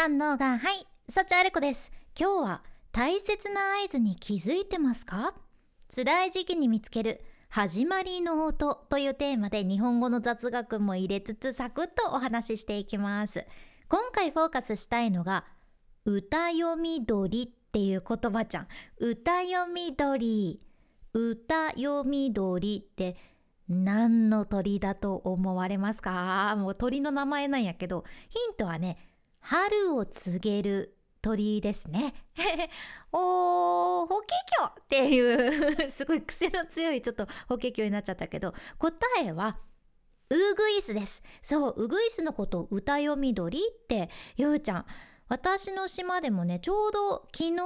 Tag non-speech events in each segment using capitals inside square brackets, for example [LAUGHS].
三能がはい幸あれ子です。今日は大切な合図に気づいてますか？辛い時期に見つける始まりの音というテーマで日本語の雑学も入れつつサクッとお話ししていきます。今回フォーカスしたいのが歌読み鳥っていう言葉じゃん。歌読み鳥。歌読み鳥って何の鳥だと思われますか？もう鳥の名前なんやけどヒントはね春を告げる鳥ですね。[LAUGHS] おー、法華経っていうすごい癖の強いちょっと法華経になっちゃったけど、答えは、ウグイスです。そう、ウグイスのことを歌読み鳥って言うちゃん。私の島でもね、ちょうど昨日、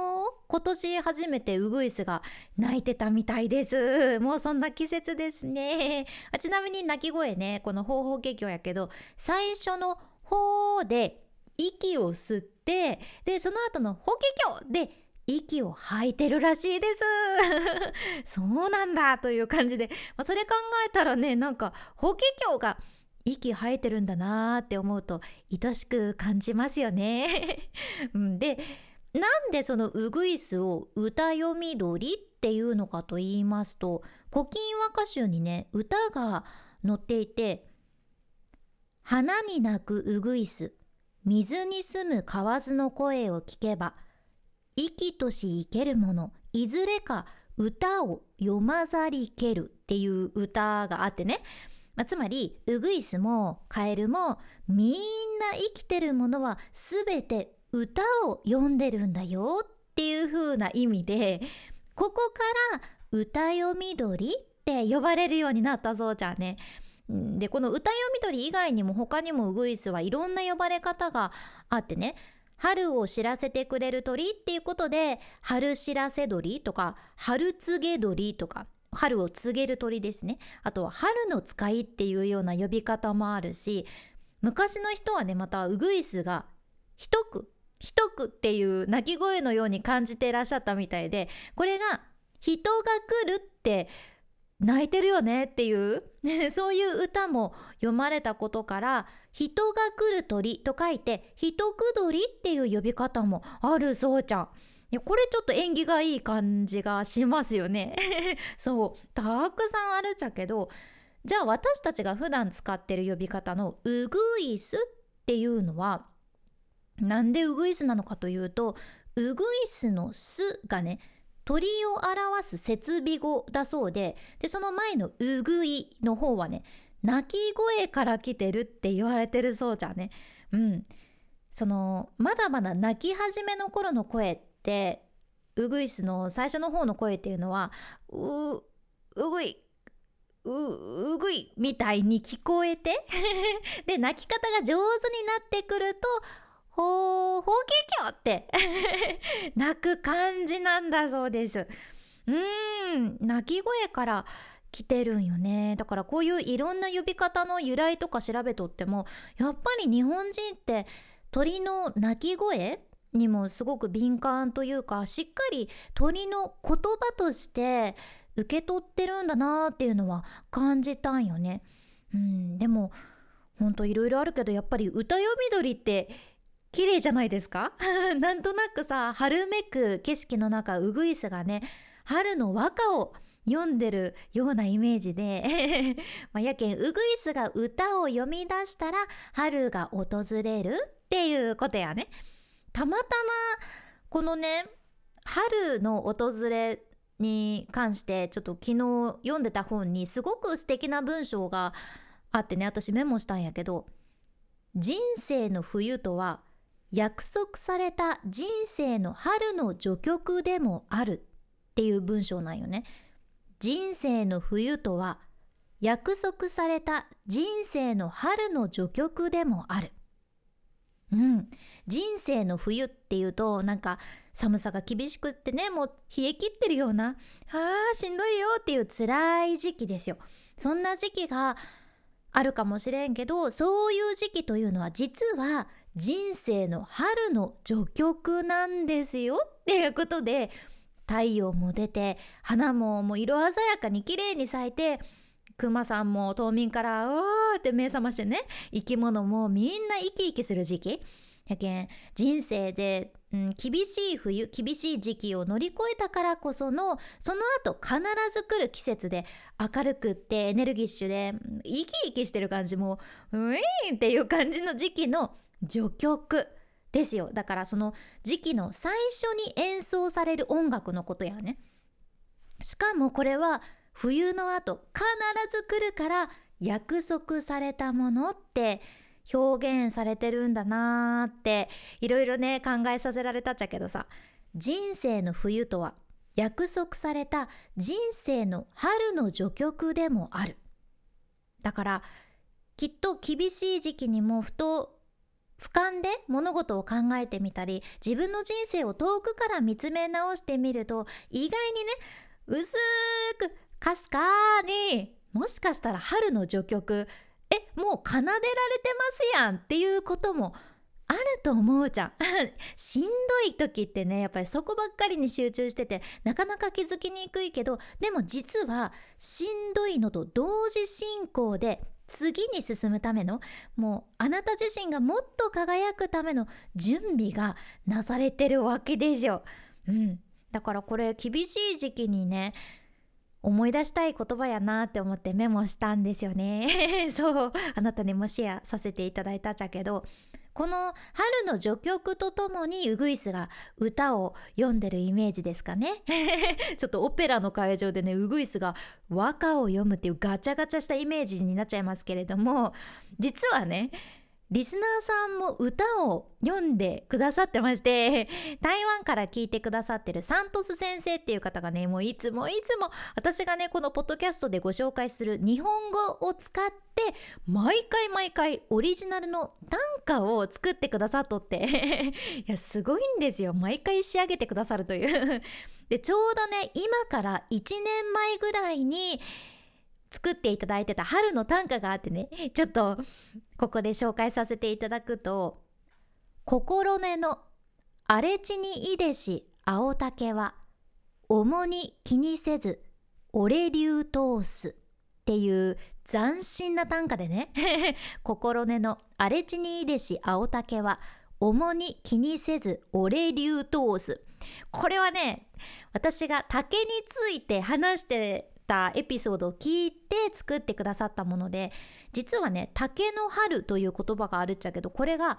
今年初めてウグイスが鳴いてたみたいです。もうそんな季節ですね。ちなみに鳴き声ね、この方法華経やけど、最初の方で息を吸ってでその後の法華経で息を吐いてるらしいです。[LAUGHS] そうなんだという感じで、まあ、それ考えたらねなんか法華経が息吐いてるんだなーって思うと愛しく感じますよね。[LAUGHS] でなんでそのウグイスを歌読み鳥っていうのかと言いますと古今和歌集にね歌が載っていて「花に鳴くウグイス。水に住む蛙の声を聞けば生きとし生けるものいずれか歌を読まざりけるっていう歌があってね、まあ、つまりウグイスもカエルもみんな生きてるものは全て歌を読んでるんだよっていう風な意味でここから歌読み鳥って呼ばれるようになったそうじゃんね。でこの歌読み鳥以外にも他にもウグイスはいろんな呼ばれ方があってね。春を知らせてくれる鳥っていうことで春知らせ鳥とか春告げ鳥とか春を告げる鳥ですね。あとは春の使いっていうような呼び方もあるし昔の人はねまたウグイスが一句一句っていう鳴き声のように感じてらっしゃったみたいでこれが人が来るって泣いてるよねっていう [LAUGHS] そういう歌も読まれたことから人が来る鳥と書いて人くどりっていう呼び方もあるそうちゃん。これちょっと縁起がいい感じがしますよね [LAUGHS] そうたくさんあるっちゃけどじゃあ私たちが普段使ってる呼び方のウグイスっていうのはなんでウグイスなのかというとウグイスの「す」がね鳥を表す設備語だそうででその前の「うぐい」の方はね鳴き声から来てるって言われてるそうじゃね。うん、そのまだまだ鳴き始めの頃の声ってウグイスの最初の方の声っていうのは「ううぐいううぐい」みたいに聞こえて [LAUGHS] で鳴き方が上手になってくるとほう、法華経って [LAUGHS] 泣く感じなんだそうです。うーん、泣き声から来てるんよね。だからこういういろんな呼び方の由来とか調べとっても、やっぱり日本人って鳥の鳴き声にもすごく敏感というか、しっかり鳥の言葉として受け取ってるんだなっていうのは感じたんよね。うん、でも、ほんといろいろあるけど、やっぱり歌読み鳥って綺麗じゃないですか？[LAUGHS] なんとなくさ春めく景色の中ウグイスがね春の和歌を読んでるようなイメージで [LAUGHS] まあ、やけんウグイスが歌を読み出したら春が訪れるっていうことやね。たまたまこのね春の訪れに関してちょっと昨日読んでた本にすごく素敵な文章があってね私メモしたんやけど人生の冬とは約束された人生の春の序曲でもあるっていう文章なんよね。人生の冬とは約束された人生の春の序曲でもある。うん、人生の冬っていうとなんか寒さが厳しくってねもう冷え切ってるようなあーしんどいよっていう辛い時期ですよ。そんな時期があるかもしれんけどそういう時期というのは実は人生の春の序曲なんですよ。っていうことで太陽も出て花ももう色鮮やかに綺麗に咲いてクマさんも冬眠からうーって目覚ましてね生き物もみんな生き生きする時期。やけん人生で、うん、厳しい冬厳しい時期を乗り越えたからこそのその後必ず来る季節で明るくってエネルギッシュで生き生きしてる感じもうウィーンっていう感じの時期の序曲ですよ。だからその時期の最初に演奏される音楽のことやね。しかもこれは冬の後必ず来るから約束されたものって表現されてるんだなーっていろいろね考えさせられたっちゃけどさ。人生の冬とは約束された人生の春の序曲でもある。だからきっと厳しい時期にもふと俯瞰で物事を考えてみたり自分の人生を遠くから見つめ直してみると意外にね薄くかすかにもしかしたら春の序曲えもう奏でられてますやんっていうこともあると思うじゃん。[LAUGHS] しんどい時ってねやっぱりそこばっかりに集中しててなかなか気づきにくいけどでも実はしんどいのと同時進行で次に進むためのもうあなた自身がもっと輝くための準備がなされてるわけですよ。うん、だからこれ厳しい時期にね思い出したい言葉やなって思ってメモしたんですよね。[LAUGHS] そう。あなたにもシェアさせていただいたっちゃけど。この春の序曲とともにウグイスが歌を読んでるイメージですかね。[LAUGHS] ちょっとオペラの会場でねウグイスが和歌を読むっていうガチャガチャしたイメージになっちゃいますけれども実はねリスナーさんも歌を読んでくださってまして台湾から聞いてくださってるサントス先生っていう方がねもういつもいつも私がねこのポッドキャストでご紹介する日本語を使って毎回毎回オリジナルの短歌を作ってくださっとって。[LAUGHS] いやすごいんですよ。毎回仕上げてくださるという。[LAUGHS] でちょうどね今から1年前ぐらいに作っていただいてた春の短歌があってねちょっとここで紹介させていただくと「心根の荒れ地にいでし青竹は重に気にせず俺流通す」っていう斬新な短歌でね [LAUGHS] 心根の荒れ地にいでし青竹は重に気にせず俺流通す。これはね私が竹について話してたエピソードを聞いて作ってくださったもので実はね竹の春という言葉があるっちゃけどこれが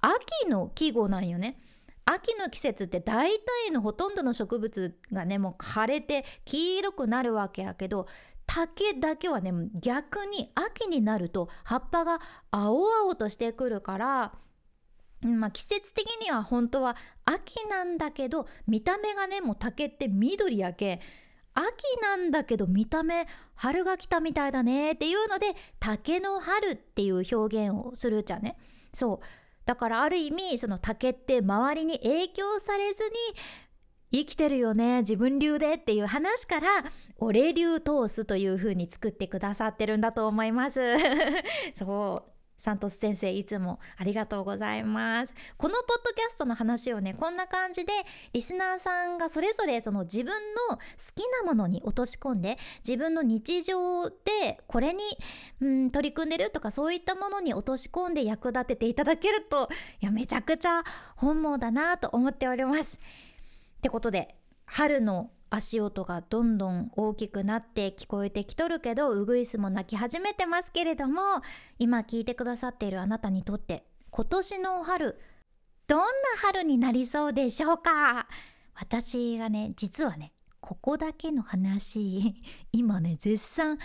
秋の季語なんよね。秋の季節って大体のほとんどの植物がねもう枯れて黄色くなるわけやけど竹だけはね逆に秋になると葉っぱが青々としてくるからまあ、季節的には本当は秋なんだけど見た目がねもう竹って緑やけ秋なんだけど見た目春が来たみたいだねっていうので竹の春っていう表現をするじゃね。そう。だからある意味その竹って周りに影響されずに生きてるよね自分流でっていう話から俺流通すという風に作ってくださってるんだと思います。[LAUGHS] そう。サントス先生いつもありがとうございます。このポッドキャストの話をねこんな感じでリスナーさんがそれぞれその自分の好きなものに落とし込んで自分の日常でこれに、うん、取り組んでるとかそういったものに落とし込んで役立てていただけるといやめちゃくちゃ本望だなと思っております。ってことで春の足音がどんどん大きくなって聞こえてきとるけどウグイスも鳴き始めてますけれども今聞いてくださっているあなたにとって今年の春どんな春になりそうでしょうか？私がね実はねここだけの話今ね絶賛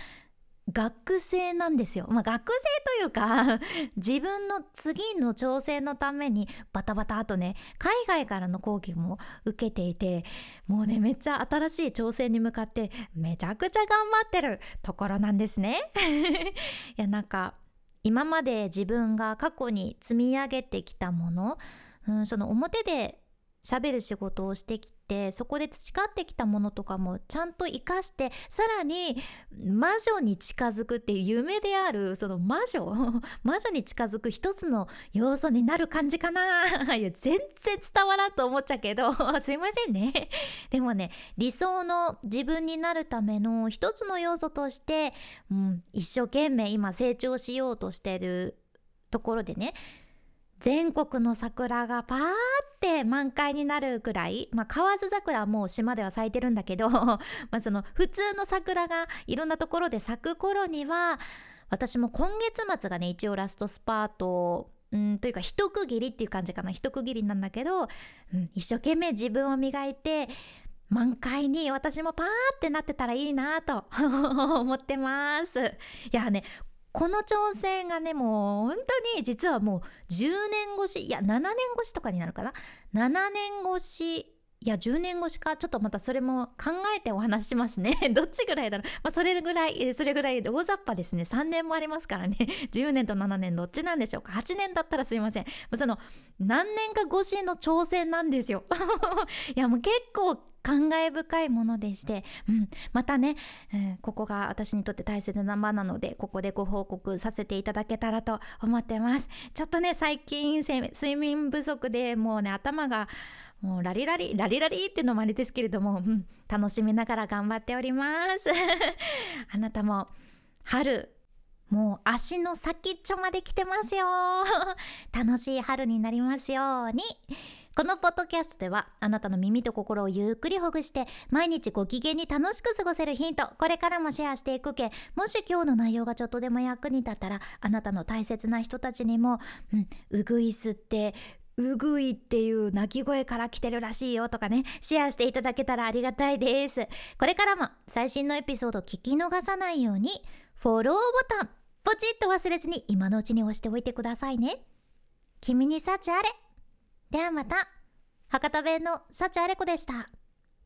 学生なんですよ。まあ、学生というか [LAUGHS] 自分の次の挑戦のためにバタバタとね海外からの講義も受けていてもうねめっちゃ新しい挑戦に向かってめちゃくちゃ頑張ってるところなんですね。[LAUGHS] いやなんか今まで自分が過去に積み上げてきたもの、うん、その表で喋る仕事をしてきてそこで培ってきたものとかもちゃんと生かしてさらに魔女に近づくっていう夢であるその魔女 [LAUGHS] 魔女に近づく一つの要素になる感じかな。[LAUGHS] いや全然伝わらんと思っちゃうけど [LAUGHS] すいませんね。でもね理想の自分になるための一つの要素として、うん、一生懸命今成長しようとしてるところでね全国の桜がパーって満開になるぐらい、まあ、河津桜はもう島では咲いてるんだけど [LAUGHS] まあその普通の桜がいろんなところで咲く頃には私も今月末がね一応ラストスパートうんというか一区切りっていう感じかな。一区切りなんだけど、うん、一生懸命自分を磨いて満開に私もパーってなってたらいいなと [LAUGHS] 思ってます。いやねこの挑戦がねもう本当に実はもう10年越しいや7年越しとかになるかな。7年越しいや10年越しかちょっとまたそれも考えてお話ししますね。[LAUGHS] どっちぐらいだろう、まあ、それぐらいそれぐらい大雑把ですね。3年もありますからね。[LAUGHS] 10年と7年どっちなんでしょうか。8年だったらすいません。その何年か越しの挑戦なんですよ。[LAUGHS] いやもう結構感慨深いものでして、うん、またね、えー、ここが私にとって大切な場なのでここでご報告させていただけたらと思ってます。ちょっとね最近睡眠不足でもうね頭がもうラリラリラリラリっていうのもあれですけれども、うん、楽しみながら頑張っております。[LAUGHS] あなたも春もう足の先っちょまで来てますよ。[LAUGHS] 楽しい春になりますように。このポッドキャストではあなたの耳と心をゆっくりほぐして毎日ご機嫌に楽しく過ごせるヒントこれからもシェアしていくけもし今日の内容がちょっとでも役に立ったらあなたの大切な人たちにも、うん、うぐいすってうぐいっていう鳴き声から来てるらしいよとかねシェアしていただけたらありがたいです。これからも最新のエピソード聞き逃さないようにフォローボタンポチッと忘れずに今のうちに押しておいてくださいね。君に幸あれ。ではまた。博多弁の幸あれ子でした。